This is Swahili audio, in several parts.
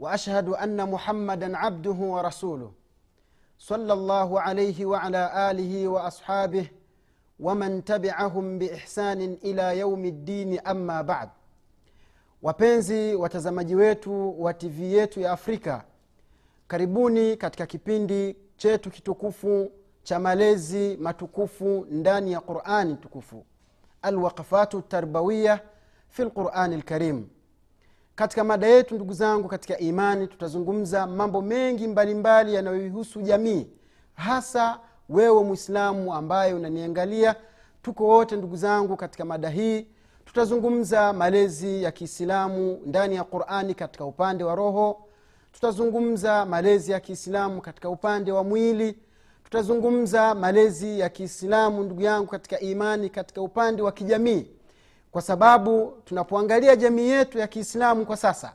واشهد ان محمدا عبده ورسوله صلى الله عليه وعلى اله واصحابه ومن تبعهم باحسان الى يوم الدين ama bad wapenzi watazamaji wetu wa tv yetu ya afrika karibuni katika kipindi chetu kitukufu cha malezi matukufu ndani ya qurani tukufu alwaqfatu tarbawiya fi lqurani lkarim katika mada yetu ndugu zangu katika imani tutazungumza mambo mengi mbalimbali yanayoihusu jamii. Hasa wewe mwislamu ambaye unaniangalia tuko wote ndugu zangu katika mada hii. Tutazungumza malezi ya kiislamu ndani ya qurani katika upande wa roho. Tutazungumza malezi ya kiislamu katika upande wa mwili. Tutazungumza malezi ya kiislamu ndugu yangu katika imani katika upande wa kijamii kwa sababu tunapoangalia jamii yetu ya kiislamu kwa sasa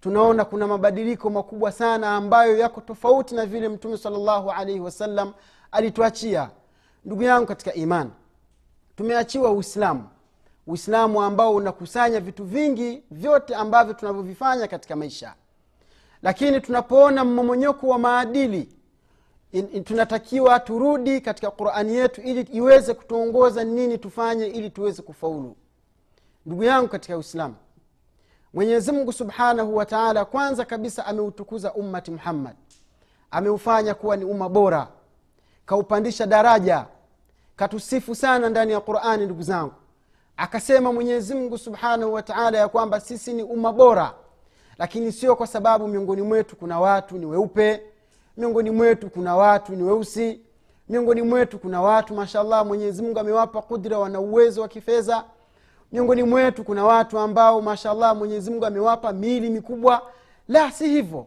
tunaona kuna mabadiliko makubwa sana ambayo yako tofauti na vile mtume salllahu alaihi wasallam alituachia. Ndugu yangu katika imani tumeachiwa uislamu. Uislamu ambao unakusanya vitu vingi vyote ambavyo tunavyovifanya katika maisha. Lakini tunapoona mmomonyoko wa maadili in, in, tunatakiwa turudi katika qurani yetu ili iweze kutuongoza nini tufanye ili tuweze kufaulu ndugu yangu katika uislamu mwenyezi mungu subhanahu wa taala kwanza kabisa ameutukuza ummati muhammad. Ameufanya kuwa ni umma bora kaupandisha daraja katusifu sana ndani ya qurani ndugu zangu. Akasema mwenyezi mungu subhanahu wa taala ya kwamba sisi ni umma bora lakini sio kwa sababu miongoni mwetu kuna watu ni weupe miongoni mwetu kuna watu ni weusi miongoni mwetu kuna watu mashallah mwenyezi mungu amewapa kudra wana uwezo wa kifedha miongoni mwetu kuna watu ambao mashallah mwenyezimungu amewapa miili mikubwa. La si hivyo.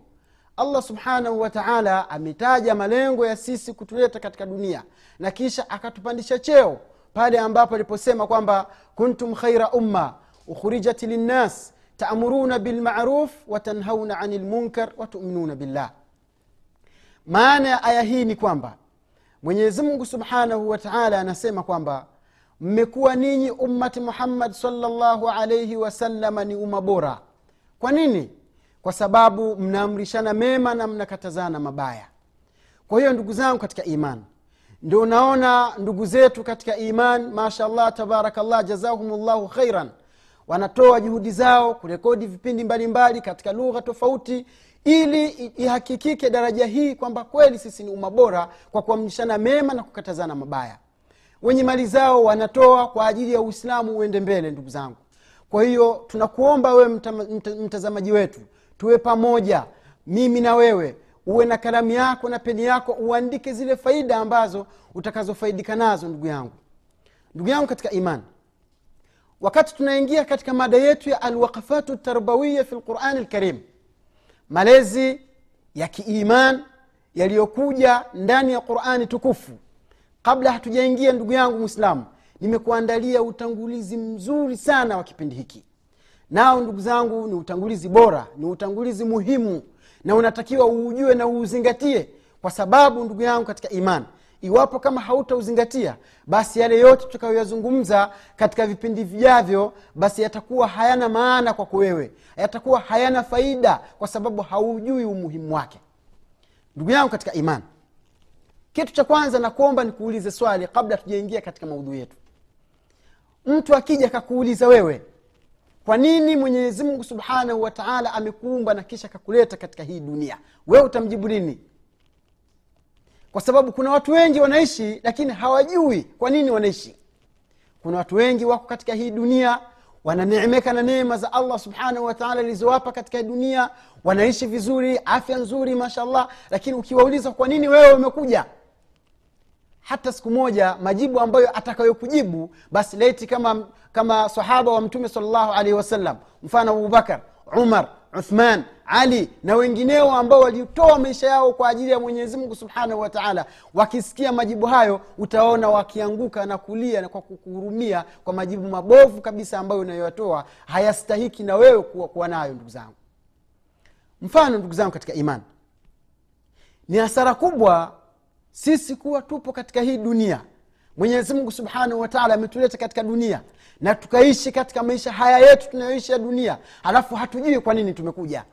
Allah subhanahu wataala ametaja malengo ya sisi kutuleta katika dunia na kisha akatupandisha cheo pale ambapo aliposema kwamba kuntum khaira umma ukhurijat linnas taamuruna bilmaruf watanhauna ani lmunkar watuminuna billah. Maana ya aya hii ni kwamba mwenyezimngu subhanahu wataala anasema kwamba mmekuwa ninyi ummati muhammad salllahu alaihi wasalama ni umma bora. Kwa nini? Kwa sababu mnaamrishana mema na mnakatazana mabaya. Kwa hiyo ndugu zangu katika iman ndio unaona ndugu zetu katika iman mashallah tabarakallah jazahumllahu khairan wanatoa juhudi zao kurekodi vipindi mbalimbali mbali katika lugha tofauti ili ihakikike daraja hii kwamba kweli sisi ni umma bora kwa kuamrishana mema na kukatazana mabaya wenye mali zao wanatoa kwa ajili ya uislamu uende mbele ndugu zangu. Kwa hiyo tunakuomba wewe mta, mta, mtazamaji wetu tuwe pamoja mimi na wewe uwe na kalamu yako na peni yako uandike zile faida ambazo utakazofaidika nazo ndugu yangu. Ndugu yangu katika imani wakati tunaingia katika mada yetu ya alwaqafatu tarbawiya fi lqurani lkarim malezi ya kiiman yaliyokuja ndani ya qurani tukufu kabla hatujaingia ndugu yangu mwislamu nimekuandalia utangulizi mzuri sana wa kipindi hiki. Nao ndugu zangu ni utangulizi bora ni utangulizi muhimu na unatakiwa uujue na uuzingatie kwa sababu ndugu yangu katika imani iwapo kama hautauzingatia basi yale yote tutakayoyazungumza katika vipindi vijavyo basi yatakuwa hayana maana kwako wewe. Yatakuwa hayana faida kwa sababu haujui umuhimu wake. Ndugu yangu katika imani kitu cha kwanza nakuomba nikuulize swali kabla tujaingia katika maudhui yetu. Mtu akija akakuuliza wewe kwa nini mwenyezi subhanahu wataala amekuumba na kisha akakuleta katika hii dunia? Wewe utamjibu nini kwa sababu kuna watu wengi wanaishi lakini hawajui kwa nini wanaishi. Kuna watu wengi wako katika hii dunia wananeemeka na neema za allah subhanahu wataala ilizowapa katika dunia wanaishi vizuri afya nzuri mashallah lakini ukiwauliza kwa nini wewe umekuja hata siku moja majibu ambayo atakayokujibu basi leti kama kama sahaba wa mtume salllahu alaihi wasallam mfano abubakar umar uthman ali na wengineo ambao walitoa maisha yao kwa ajili ya mwenyezi mungu subhanahu wataala wakisikia majibu hayo utaona wakianguka na kulia na kwa kukuhurumia kwa majibu mabovu kabisa ambayo unayoyatoa hayastahiki na wewe kuwa, kuwa nayo ndugu zangu. Mfano ndugu zangu katika imani ni hasara kubwa sisi kuwa tupo katika hii dunia. Mwenyezi mungu subhanahu wataala ametuleta katika dunia na tukaishi katika maisha haya yetu tunayoishi ya dunia. Halafu hatujui kwa nini tumekuja.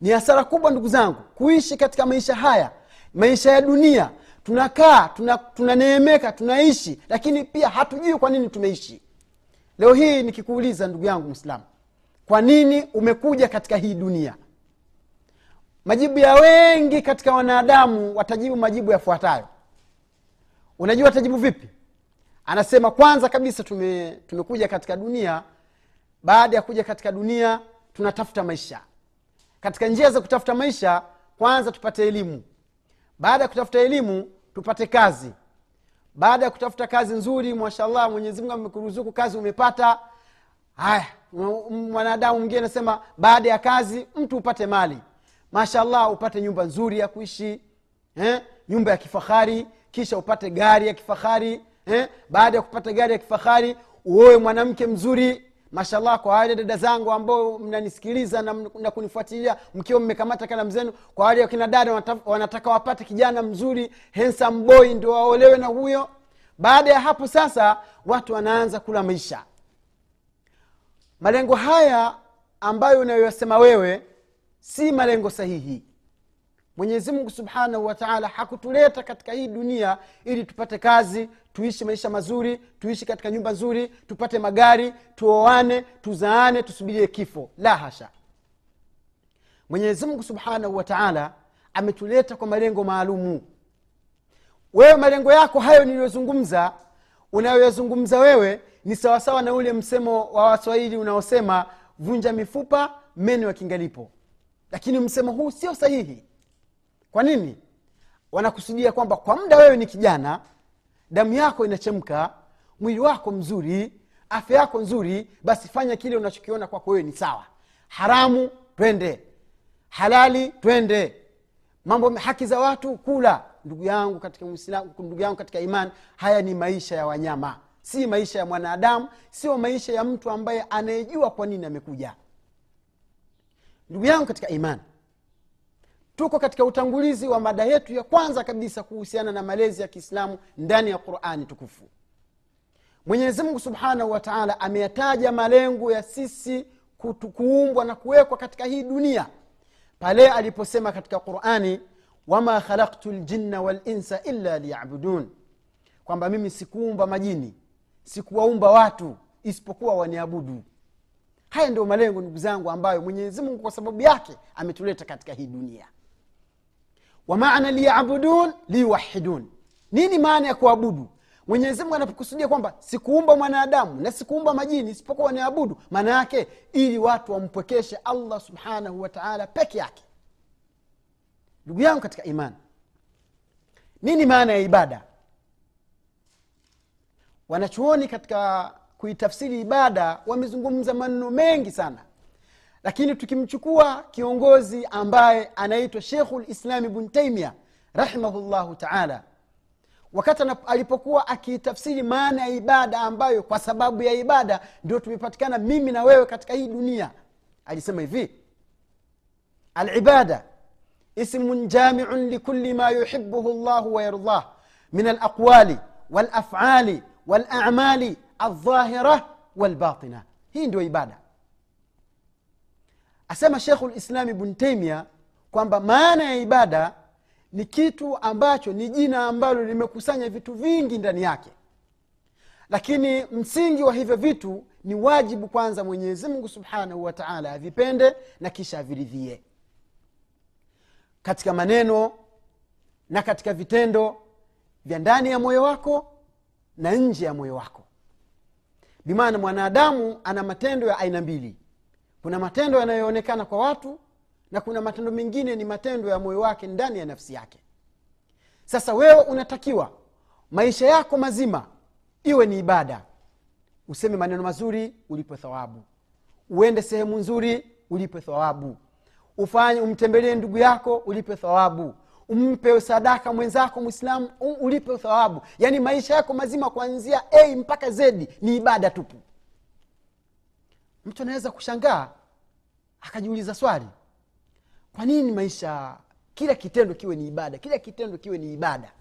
Ni hasara kubwa ndugu zangu kuishi katika maisha haya maisha ya dunia. Tunakaa tunaneemeka tuna tunaishi lakini pia hatujui kwa nini tumeishi. Leo hii nikikuuliza ndugu yangu mwislamu kwa nini umekuja katika hii dunia majibu ya wengi katika wanadamu watajibu majibu yafuatayo. Unajua watajibu vipi? Anasema kwanza kabisa tume, tumekuja katika dunia baada ya kuja katika dunia tunatafuta maisha. Katika njia za kutafuta maisha kwanza tupate elimu. Baada ya kutafuta elimu tupate kazi. Baada ya kutafuta kazi nzuri mashallah mwenyezimungu amekuruzuku kazi umepata. Haya mwanadamu mwingine anasema baada ya kazi mtu upate mali mashallah upate nyumba nzuri ya kuishi eh? nyumba ya kifahari kisha upate gari ya kifahari eh? baada ya kupata gari ya kifahari uowe mwanamke mzuri mashallah kwa wale dada zangu ambao mnanisikiliza na, na kunifuatilia mkiwa mmekamata kalamu zenu kwa wale wakina dada wanataka, wapate kijana mzuri handsome boy ndio waolewe na huyo baada ya hapo sasa watu wanaanza kula maisha malengo haya ambayo unayoyasema wewe si malengo sahihi. Mwenyezi mungu subhanahu wataala hakutuleta katika hii dunia ili tupate kazi tuishi maisha mazuri tuishi katika nyumba nzuri tupate magari tuoane tuzaane tusubirie kifo. La hasha. Mwenyezi mungu subhanahu wataala ametuleta kwa malengo maalumu. Wewe malengo yako hayo niliyozungumza unayoyazungumza wewe ni sawasawa na ule msemo wa waswahili unaosema vunja mifupa meno yakingalipo lakini msemo huu sio sahihi. Kwa nini? Wanakusudia kwamba kwa muda wewe ni kijana damu yako inachemka mwili wako mzuri afya yako nzuri basi fanya kile unachokiona kwako wewe ni sawa. Haramu twende. Halali twende. Mambo haki za watu kula. Ndugu yangu katika Muislamu, ndugu yangu katika imani haya ni maisha ya wanyama. Si maisha ya mwanadamu sio maisha ya mtu ambaye anayejua kwa nini amekuja ndugu yangu katika imani tuko katika utangulizi wa mada yetu ya kwanza kabisa kuhusiana na malezi ya kiislamu ndani ya qurani tukufu. Mwenyezimngu subhanahu wa taala ameyataja malengo ya sisi kuumbwa na kuwekwa katika hii dunia. Pale aliposema katika qurani wama khalaktu ljinna walinsa illa liyabudun kwamba mimi sikuumba majini sikuwaumba watu isipokuwa waniabudu haya ndio malengo ndugu zangu ambayo mwenyezi mungu kwa sababu yake ametuleta katika hii dunia. Wamana liyabudun liyuwahidun nini maana ya kuabudu? Mwenyezi mungu anapokusudia kwamba sikuumba mwanadamu na sikuumba majini isipokuwa waniabudu maana yake ili watu wampwekeshe allah subhanahu wataala peke yake. Ndugu yangu katika imani nini maana ya ibada? Wanachuoni katika kuitafsiri ibada wamezungumza maneno mengi sana. Lakini tukimchukua kiongozi ambaye anaitwa shekhu lislami bn taimia rahimahullahu taala wakati alipokuwa akiitafsiri maana ya ibada ambayo kwa sababu ya ibada ndio tumepatikana mimi na wewe katika hii dunia. Alisema hivi alibada ismun jamiun likuli ma yuhibuhu llahu wayardah min alaqwali walafali walamali aldhahira walbatina hii ndio ibada. Asema shekhu lislami bn taimia kwamba maana ya ibada ni kitu ambacho ni jina ambalo limekusanya vitu vingi ndani yake. Lakini msingi wa hivyo vitu ni wajibu kwanza mwenyezi mungu subhanahu wa taala avipende na kisha aviridhie. Katika maneno na katika vitendo vya ndani ya moyo wako na nje ya moyo wako bimaana mwanadamu ana matendo ya aina mbili. Kuna matendo yanayoonekana kwa watu na kuna matendo mengine ni matendo ya moyo wake ndani ya nafsi yake. Sasa wewe unatakiwa maisha yako mazima iwe ni ibada. Useme maneno mazuri ulipe thawabu. Uende sehemu nzuri ulipe thawabu. Ufanye umtembelee ndugu yako ulipe thawabu umpe sadaka mwenzako mwislamu ulipe thawabu. Yaani maisha yako mazima kuanzia a mpaka z ni ibada tupu. Mtu anaweza kushangaa akajiuliza swali kwa nini maisha kila kitendo kiwe ni ibada kila kitendo kiwe ni ibada?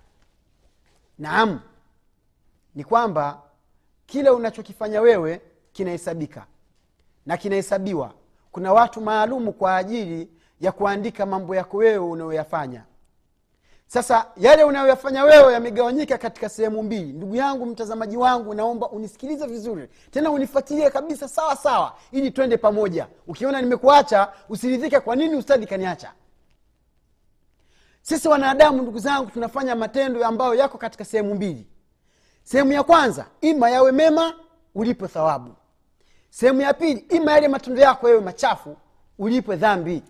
Naam ni kwamba kile unachokifanya wewe kinahesabika na kinahesabiwa. Kuna watu maalumu kwa ajili ya kuandika mambo yako wewe unayoyafanya sasa yale unayoyafanya wewe yamegawanyika katika sehemu mbili. Ndugu yangu mtazamaji wangu naomba unisikilize vizuri. Tena unifuatilie kabisa sawa sawa ili twende pamoja. Ukiona nimekuacha usiridhike kwa nini ustadi kaniacha. Sisi wanadamu ndugu zangu tunafanya matendo ambayo yako katika sehemu mbili. Sehemu ya kwanza ima yawe mema ulipo thawabu. Sehemu ya pili ima yale matendo yako yawe machafu ulipwe dhambi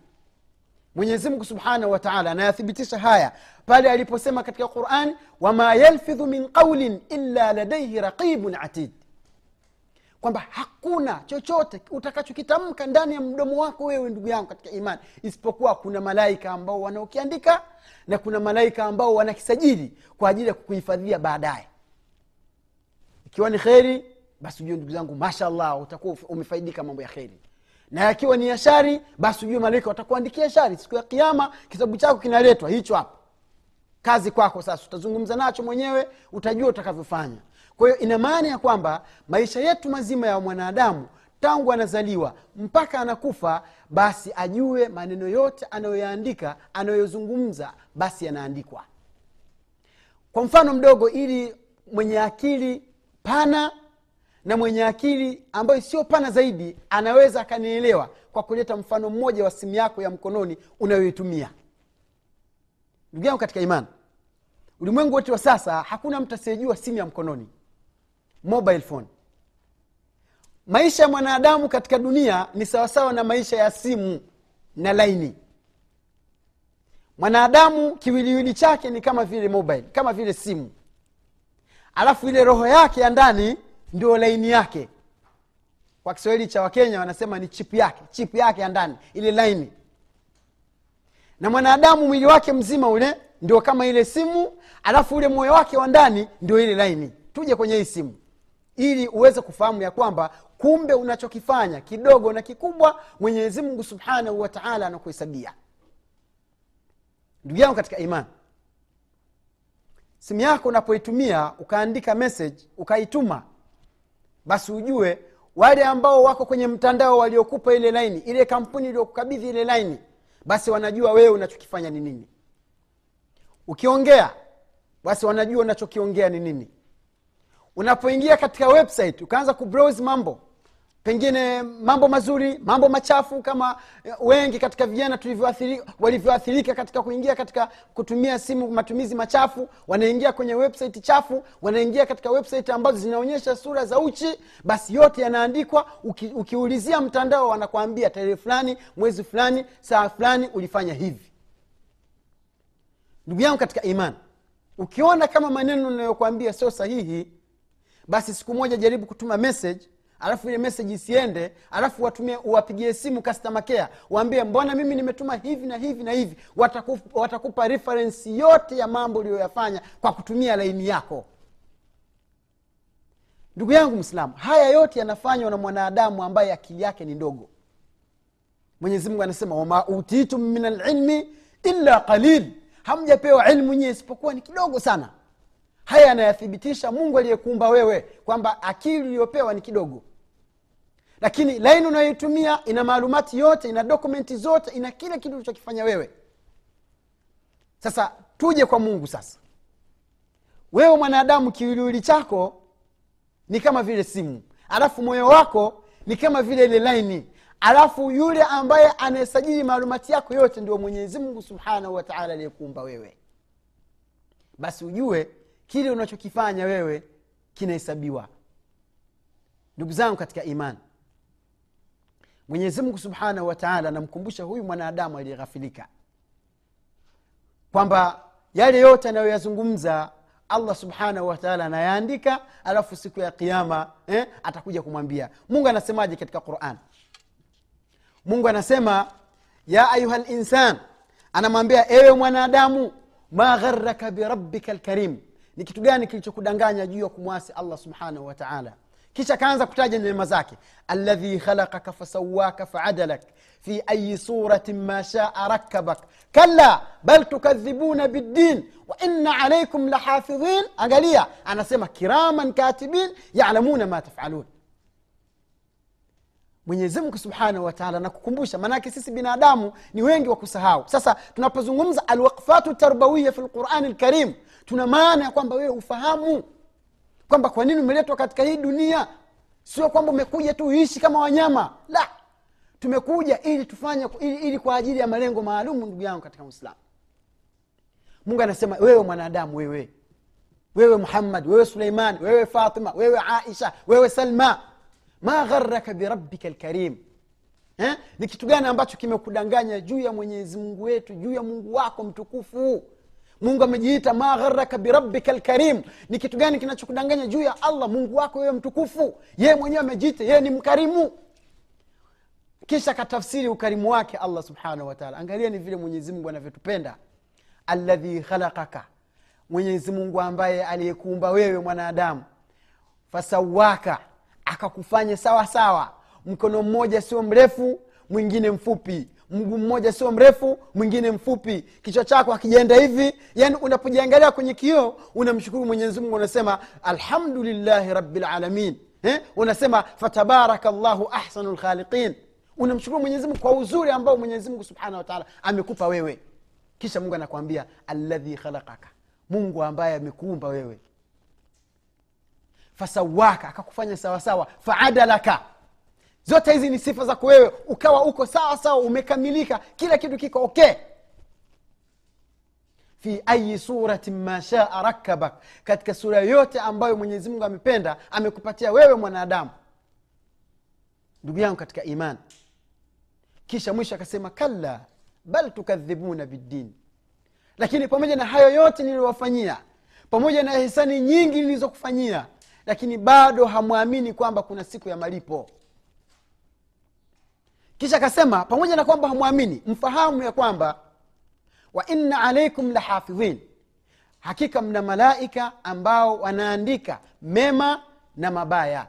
mwenyezi mungu subhanahu wataala anayathibitisha haya pale aliposema katika quran wama yalfidhu min qaulin illa ladaihi raqibun atid. Kwamba hakuna chochote utakachokitamka ndani ya mdomo wako wewe ndugu yangu katika imani isipokuwa kuna malaika ambao wanaokiandika na kuna malaika ambao wanakisajili kwa ajili ya kukuhifadhia baadaye. Ikiwa ni kheri basi ujue ndugu zangu mashallah utakuwa umefaidika mambo ya kheri na yakiwa ni ya shari basi ujue malaika watakuandikia shari. Siku ya kiama kitabu chako kinaletwa hicho hapo. Kazi kwako sasa utazungumza nacho mwenyewe utajua utakavyofanya. Kwa hiyo ina maana ya kwamba maisha yetu mazima ya mwanadamu tangu anazaliwa mpaka anakufa basi ajue maneno yote anayoyaandika anayozungumza basi yanaandikwa. Kwa mfano mdogo ili mwenye akili pana na mwenye akili ambayo sio pana zaidi anaweza akanielewa kwa kuleta mfano mmoja wa simu yako ya mkononi unayoitumia. Ndugu yangu katika imani ulimwengu wote wa sasa hakuna mtu asiyejua simu ya mkononi. Mobile phone. Maisha ya mwanadamu katika dunia ni sawasawa na maisha ya simu na laini. Mwanadamu kiwiliwili chake ni kama vile mobile kama vile simu. Alafu ile roho yake ya ndani ndio laini yake. Kwa kiswahili cha wakenya wanasema ni chipu yake chipu yake ya ndani ile laini. Na mwanadamu mwili wake mzima ule ndio kama ile simu alafu ule moyo wake wa ndani ndio ile laini. Tuje kwenye hii simu. Ili uweze kufahamu ya kwamba kumbe unachokifanya kidogo na kikubwa mwenyezi mungu subhanahu wataala anakuhesabia ndugu yangu katika imani simu yako unapoitumia ukaandika message ukaituma basi ujue wale ambao wako kwenye mtandao waliokupa ile laini ile kampuni iliyokukabidhi ile laini basi wanajua wewe unachokifanya ni nini. Ukiongea basi wanajua unachokiongea ni nini. Unapoingia katika website ukaanza kubrowse mambo pengine mambo mazuri mambo machafu kama wengi katika vijana walivyoathirika katika kuingia katika kutumia simu matumizi machafu wanaingia kwenye website chafu wanaingia katika website ambazo zinaonyesha sura za uchi basi yote yanaandikwa. Uki, ukiulizia mtandao wanakwambia tarehe fulani mwezi fulani saa fulani ulifanya hivi. Ndugu yangu katika imani ukiona kama maneno unayokwambia sio sahihi basi siku moja jaribu kutuma message alafu ile meseji isiende alafu watumie uwapigie simu customer care waambie mbona mimi nimetuma hivi na hivi na hivi? Watakupa, watakupa referensi yote ya mambo uliyoyafanya kwa kutumia laini yako. Ndugu yangu mwislamu haya yote yanafanywa na mwanadamu ambaye akili yake ni ndogo. Mwenyezimungu anasema wama utitum min alilmi illa qalil. Hamjapewa ilmu nyie isipokuwa ni kidogo sana. Haya yanayathibitisha mungu aliyekuumba wewe kwamba akili uliyopewa ni kidogo lakini laini unayoitumia ina maalumati yote ina dokumenti zote ina kila kitu ulichokifanya wewe. Sasa tuje kwa mungu sasa. Wewe mwanadamu kiwiliwili chako ni kama vile simu. Alafu moyo wako ni kama vile ile laini. Alafu yule ambaye anayesajili maalumati yako yote ndio mwenyezi mungu subhanahu wataala aliyekuumba wewe. Basi ujue kile unachokifanya wewe kinahesabiwa. Ndugu zangu katika imani mwenyezi mungu subhanahu wataala anamkumbusha huyu mwanadamu aliyeghafilika. Kwamba yale yote anayoyazungumza allah subhanahu wataala anayaandika alafu siku ya kiama eh, atakuja kumwambia. Mungu anasemaje katika quran? Mungu anasema ya ayuha linsan anamwambia ewe mwanadamu ma gharaka birabbika lkarim ni kitu gani kilichokudanganya juu ya kumwasi allah subhanahu wataala kisha akaanza kutaja neema zake aladhi khalaqaka fasawaka faadalak fi ayi suratin ma shaa rakabak kalla bal tukadhibuna biddin wa inna alaikum lahafidhin angalia anasema kiraman katibin yalamuna ma tafalun mwenyezimngu subhanahu wataala nakukumbusha maanake sisi binadamu ni wengi wa kusahau sasa tunapozungumza alwaqfatu tarbawiya fi lqurani lkarim tuna maana ya kwamba wewe ufahamu kwamba kwa nini umeletwa katika hii dunia? Sio kwamba umekuja tu uishi kama wanyama. La tumekuja ili tufanye ili, ili kwa ajili ya malengo maalum ndugu yangu katika uislamu. Mungu anasema wewe mwanadamu wewe. Wewe muhammad wewe suleimani wewe fatima wewe aisha wewe salma. Ma gharaka birabbika lkarim eh? ni kitu gani ambacho kimekudanganya juu ya mwenyezi mungu wetu juu ya mungu wako mtukufu mungu amejiita ma gharaka birabbika lkarim ni kitu gani kinachokudanganya juu ya allah? Mungu wako wewe mtukufu. Yeye mwenyewe amejiita yeye ni mkarimu. Kisha katafsiri ukarimu wake allah subhanahu wataala angalia ni vile mwenyezi mungu anavyotupenda. Alladhi khalakaka mwenyezi mungu ambaye aliyekuumba wewe mwanadamu. Fasawaka akakufanya sawa sawa. Mkono mmoja sio mrefu mwingine mfupi mguu mmoja sio mrefu mwingine mfupi. Kichwa chako akijaenda hivi. Yani unapojiangalia kwenye kioo unamshukuru mwenyezi mungu unasema alhamdulillahi rabilalamin eh? unasema fatabaraka llahu ahsanu lkhaliqin unamshukuru mwenyezimungu kwa uzuri ambao mwenyezimungu subhanahu wataala amekupa wewe. Kisha mungu anakwambia alladhi khalaqaka. Mungu ambaye amekuumba wewe. Fasawaka akakufanya sawasawa. Faadalaka zote hizi ni sifa zako wewe. Ukawa uko sawa sawa umekamilika kila kitu kiko okay. Fi ayi suratin ma shaa rakabak katika sura yote ambayo mwenyezi mungu amependa amekupatia wewe mwanadamu. Ndugu yangu katika iman. Kisha mwisho akasema kalla bal tukadhibuna biddini lakini pamoja na hayo yote niliyowafanyia pamoja na hisani nyingi nilizokufanyia lakini bado hamwamini kwamba kuna siku ya malipo kisha akasema pamoja na kwamba hamwamini mfahamu ya kwamba wa inna alaikum lahafidhin hakika mna malaika ambao wanaandika mema na mabaya.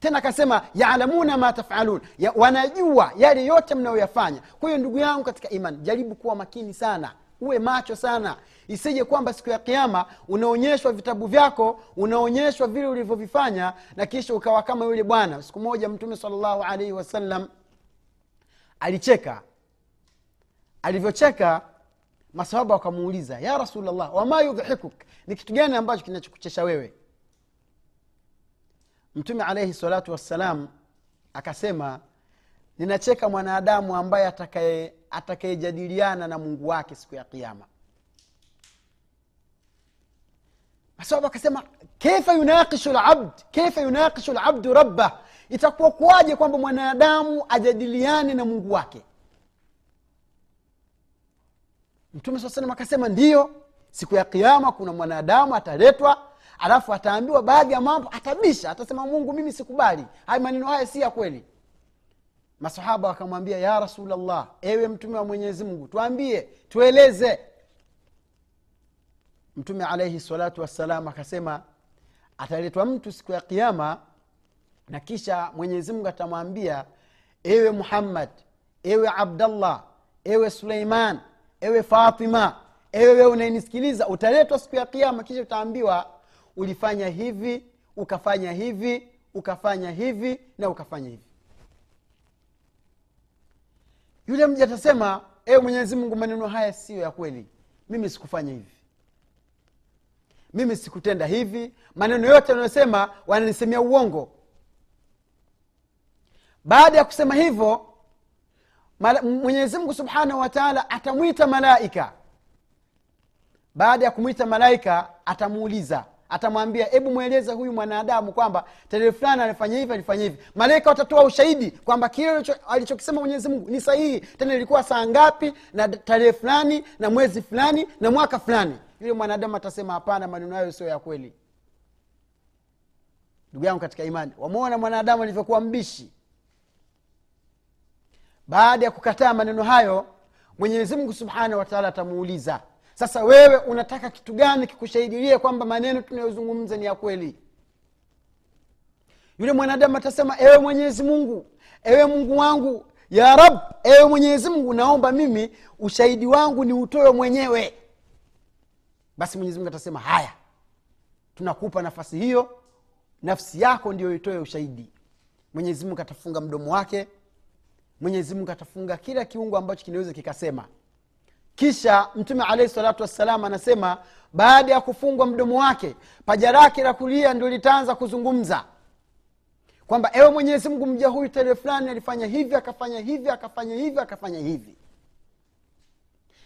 Tena akasema yalamuna ma tafalun. Ya, wanajua yale yote mnayoyafanya. Kwa hiyo ndugu yangu katika imani jaribu kuwa makini sana. Uwe macho sana. Isije kwamba siku ya kiama unaonyeshwa vitabu vyako unaonyeshwa vile ulivyovifanya na kisha ukawa kama yule bwana. Siku moja mtume salllahu alaihi wasallam alicheka. Alivyocheka masahaba wakamuuliza ya rasulllah wama yudhhikuk ni kitu gani ambacho kinachokuchesha wewe? Mtume alaihi salatu wassalam akasema ninacheka mwanadamu ambaye atakaye atakayejadiliana na mungu wake siku ya kiama masahaba akasema kaifa yunaqishu labd kaifa yunaqishu labdu rabbah itakuwa kuwaje kwamba mwanadamu ajadiliane na mungu wake? Mtume saa salam akasema ndiyo siku ya kiama kuna mwanadamu ataletwa alafu ataambiwa baadhi ya mambo atabisha atasema mungu mimi sikubali. Haya maneno haya si ya kweli. Masahaba wakamwambia ya rasulllah ewe mtume wa mwenyezi mungu tuambie tueleze. Mtume alaihi salatu wassalam akasema ataletwa mtu siku ya kiama na kisha mwenyezi mungu atamwambia ewe muhammad ewe abdallah ewe suleiman ewe fatima ewe unayenisikiliza utaletwa siku ya kiama kisha utaambiwa ulifanya hivi ukafanya hivi ukafanya hivi na ukafanya hivi. Yule mja atasema ewe mwenyezi mungu maneno haya siyo ya kweli. Mimi sikufanya hivi. Mimi sikutenda hivi. Maneno yote anayosema wananisemea uongo baada ya kusema hivyo mwenyezi mungu subhanahu wataala atamwita malaika. Baada ya kumwita malaika atamuuliza atamwambia hebu mweleze huyu mwanadamu kwamba tarehe fulani alifanya hivi alifanya hivi. Malaika watatoa ushahidi kwamba kile alicho- alichokisema mwenyezi mungu ni sahihi. Tena ilikuwa saa ngapi na tarehe fulani na mwezi fulani na mwaka fulani. Yule mwanadamu atasema hapana maneno hayo sio ya kweli. Ndugu yangu katika imani wamwona mwanadamu alivyokuwa mbishi baada ya kukataa maneno hayo mwenyezi mungu subhanahu wataala atamuuliza sasa wewe unataka kitu gani kikushahidilie kwamba maneno tunayozungumza ni ya kweli? Yule mwanadamu atasema ewe mwenyezi mungu ewe mungu wangu ya rab ewe mwenyezi mungu naomba mimi ushahidi wangu ni utoyo mwenyewe. Basi mwenyezi mungu atasema haya tunakupa nafasi hiyo nafsi yako ndio itoe ushahidi. Mwenyezi mungu atafunga mdomo wake mwenyezi mungu atafunga kila kiungo ambacho kinaweza kikasema. Kisha mtume alaihi salatu wassalam anasema baada ya kufungwa mdomo wake paja lake la kulia ndio litaanza kuzungumza. Kwamba ewe mwenyezi mungu mja huyu tarehe fulani alifanya hivi akafanya hivi akafanya hivi akafanya hivi.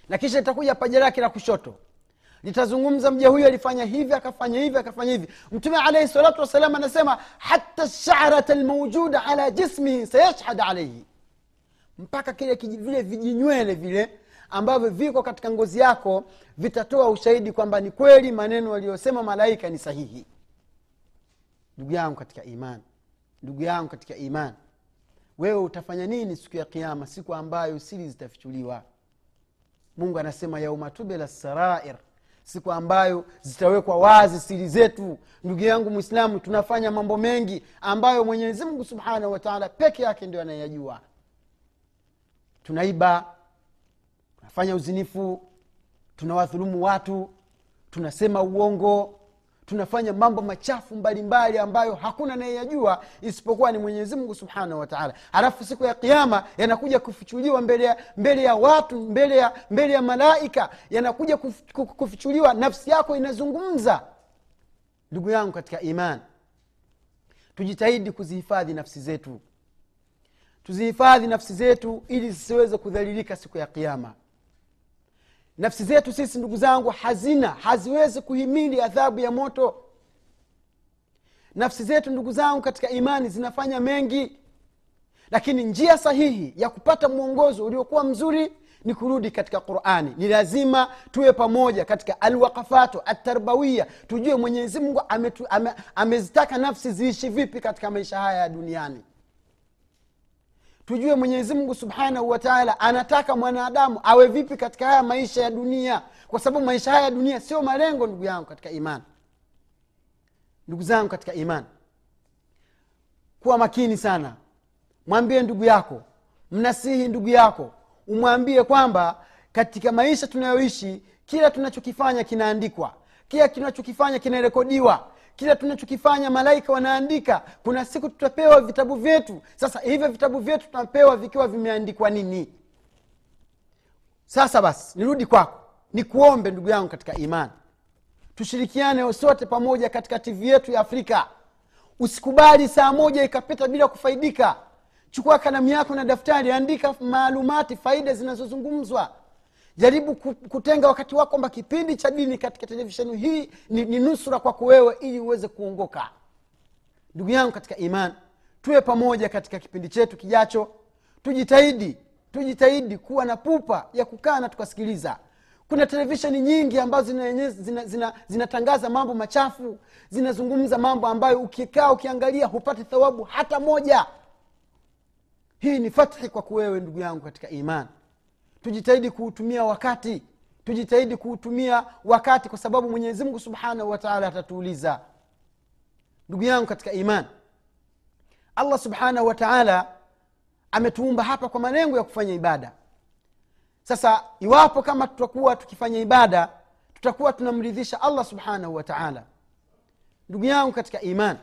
Na kisha litakuja paja lake la kushoto. Litazungumza mja huyu alifanya hivi akafanya hivi akafanya hivi. Mtume alaihi salatu wassalam anasema hata sharata lmaujuda ala jismihi sayashhad alaihi mpaka kile vile vijinywele vile ambavyo viko katika ngozi yako vitatoa ushahidi kwamba ni kweli maneno aliyosema malaika ni sahihi. Ndugu yangu katika imani ndugu yangu katika imani wewe utafanya nini siku ya kiama siku ambayo siri zitafichuliwa? Mungu anasema yaumatubela sarair siku ambayo zitawekwa wazi siri zetu. Ndugu yangu mwislamu tunafanya mambo mengi ambayo mwenyezi mungu subhanahu wataala peke yake ndio anayajua tunaiba tunafanya uzinifu tunawadhulumu watu tunasema uongo tunafanya mambo machafu mbalimbali ambayo hakuna anayeyajua isipokuwa ni mwenyezi mungu subhanahu wataala halafu siku ya kiama yanakuja kufichuliwa mbele ya, mbele ya watu mbele ya, mbele ya malaika yanakuja kuf, kuf- kufichuliwa nafsi yako inazungumza. Ndugu yangu katika iman tujitahidi kuzihifadhi nafsi zetu tuzihifadhi nafsi zetu ili zisiweze kudhalilika siku ya kiama nafsi zetu sisi ndugu zangu hazina haziwezi kuhimili adhabu ya moto. Nafsi zetu ndugu zangu katika imani zinafanya mengi lakini njia sahihi ya kupata mwongozo uliokuwa mzuri ni kurudi katika qurani. Ni lazima tuwe pamoja katika alwaqafatu atarbawiya tujue mwenyezi mungu ame- amezitaka nafsi ziishi vipi katika maisha haya ya duniani tujue mwenyezi mungu subhanahu wataala anataka mwanadamu awe vipi katika haya maisha ya dunia. Kwa sababu maisha haya ya dunia sio malengo ndugu yangu katika imani. Ndugu zangu katika imani. Kuwa makini sana. Mwambie ndugu yako mnasihi ndugu yako umwambie kwamba katika maisha tunayoishi kila tunachokifanya kinaandikwa. Kila tunachokifanya kinarekodiwa kila tunachokifanya malaika wanaandika. Kuna siku tutapewa vitabu vyetu. Sasa hivyo vitabu vyetu tunapewa vikiwa vimeandikwa nini? Sasa basi nirudi kwako. Nikuombe ndugu yangu katika imani. Tushirikiane sote pamoja katika tv yetu ya afrika. Usikubali saa moja ikapita bila kufaidika. Chukua kalamu yako na daftari andika maalumati faida zinazozungumzwa jaribu kutenga wakati wako kwamba kipindi cha dini katika televisheni hii ni, ni nusura kwako wewe ili uweze kuongoka. Ndugu yangu katika iman tuwe pamoja katika kipindi chetu kijacho. Tujitahidi tujitahidi kuwa na pupa ya kukaa na tukasikiliza. Kuna televisheni nyingi ambazo zinatangaza zina, zina, zina mambo machafu zinazungumza mambo ambayo ukikaa ukiangalia hupati thawabu hata moja. Hii ni fathi kwako wewe ndugu yangu katika iman tujitahidi kuutumia wakati. Tujitahidi kuutumia wakati kwa sababu mwenyezi mungu subhanahu wataala atatuuliza. Ndugu yangu katika iman allah subhanahu wataala ametuumba hapa kwa malengo ya kufanya ibada. Sasa iwapo kama tutakuwa tukifanya ibada tutakuwa tunamridhisha allah subhanahu wataala ndugu yangu katika iman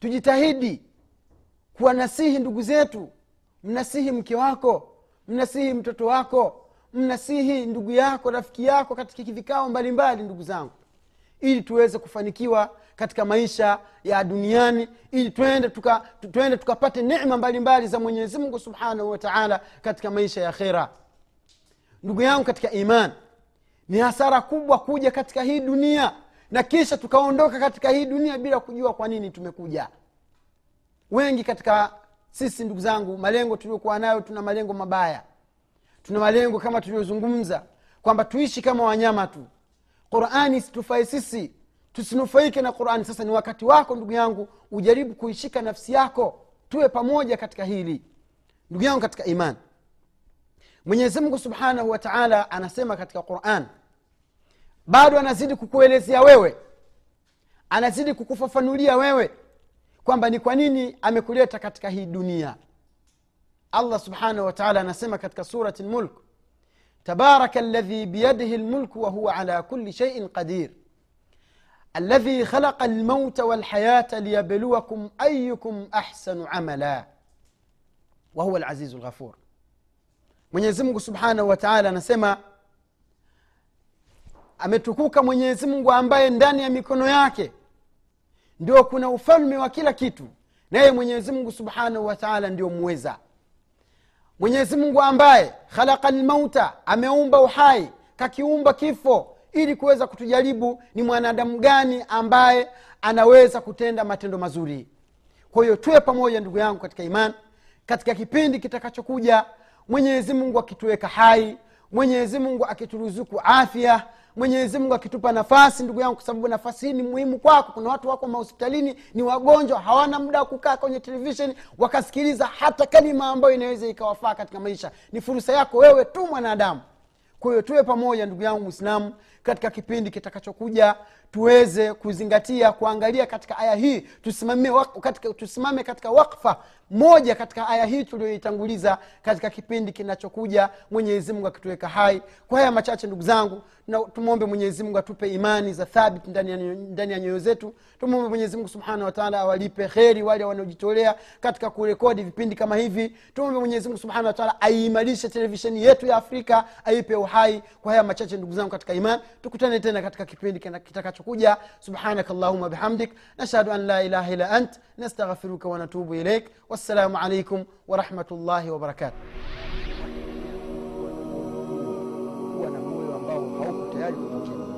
tujitahidi kuwanasihi ndugu zetu mnasihi mke wako mnasihi mtoto wako mnasihi ndugu yako rafiki yako katika vikao mbalimbali ndugu zangu ili tuweze kufanikiwa katika maisha ya duniani ili twende tuka, tu- twende tukapate nema mbalimbali za mwenyezi mungu subhanahu wataala katika maisha ya khera ndugu yangu katika iman ni hasara kubwa kuja katika hii dunia na kisha tukaondoka katika hii dunia bila kujua kwa nini tumekuja. Wengi katika sisi ndugu zangu malengo tuliokuwa nayo tuna malengo mabaya. Tuna malengo kama tuliyozungumza kwamba tuishi kama wanyama tu. Qurani situfai sisi tusinufaike na qurani. Sasa ni wakati wako ndugu yangu ujaribu kuishika nafsi yako tuwe pamoja katika hili. Ndugu yangu katika iman mwenyezimungu subhanahu wa anasema katika quran bado anazidi kukuelezea wewe anazidi kukufafanulia wewe kwamba ni kwa nini amekuleta katika hii dunia allah subhanahu wataala anasema katika surati lmulk tabaraka ladhi biyadihi lmulku wahuwa ala kuli sheiin qadir الذي خلق الموت والحياة ليبلوكم أيكم أحسن عملا وهو العزيز الغفور mwenyezi mungu subhanahu wataala anasema ametukuka mwenyezi mungu ambaye ndani ya mikono yake ndio kuna ufalme wa kila kitu. Naye mwenyezi mungu subhanahu wataala ndio mweza mwenyezi mungu ambaye khalaqa lmauta ameumba uhai kakiumba kifo ili kuweza kutujaribu ni mwanadamu gani ambaye anaweza kutenda matendo mazuri. Kwa hiyo tuwe pamoja ndugu yangu katika imani katika kipindi kitakachokuja mwenyezi mungu akituweka hai mwenyezi mungu akituruzuku afya mwenyezi mungu akitupa nafasi ndugu yangu kwa sababu nafasi hii ni muhimu kwako. Kuna watu wako mahospitalini ni wagonjwa hawana muda wa kukaa kwenye televisheni wakasikiliza hata kalima ambayo inaweza ikawafaa katika maisha. Ni fursa yako wewe tu mwanadamu. Kwa hiyo tuwe pamoja ndugu yangu mwislamu katika kipindi kitakachokuja tuweze kuzingatia kuangalia katika aya hii tusimame katika, tusimame katika wakfa moja katika aya hii tulioitanguliza katika kipindi kinachokuja. Mwenyezi mungu akituweka hai. Kwa haya machache ndugu zangu tumwombe mwenyezimungu atupe imani za thabiti ndani ya, nyoyo zetu. Tumwombe mwenyezimungu subhanahu wataala awalipe kheri wale wanaojitolea katika kurekodi vipindi kama hivi. Tumwombe mwenyezimungu subhanahu wataala aiimarishe televisheni yetu ya afrika aipe uhai. Kwa haya machache ndugu zangu katika imani tukutane tena katika kipindi kitakachokuja subhanaka allahuma bihamdik nashhadu an la ilaha illa ant nastaghfiruka wanatubu ilaik wassalamu alaikum warahmatullahi wabarakatuh ambao hauko tayari kupokea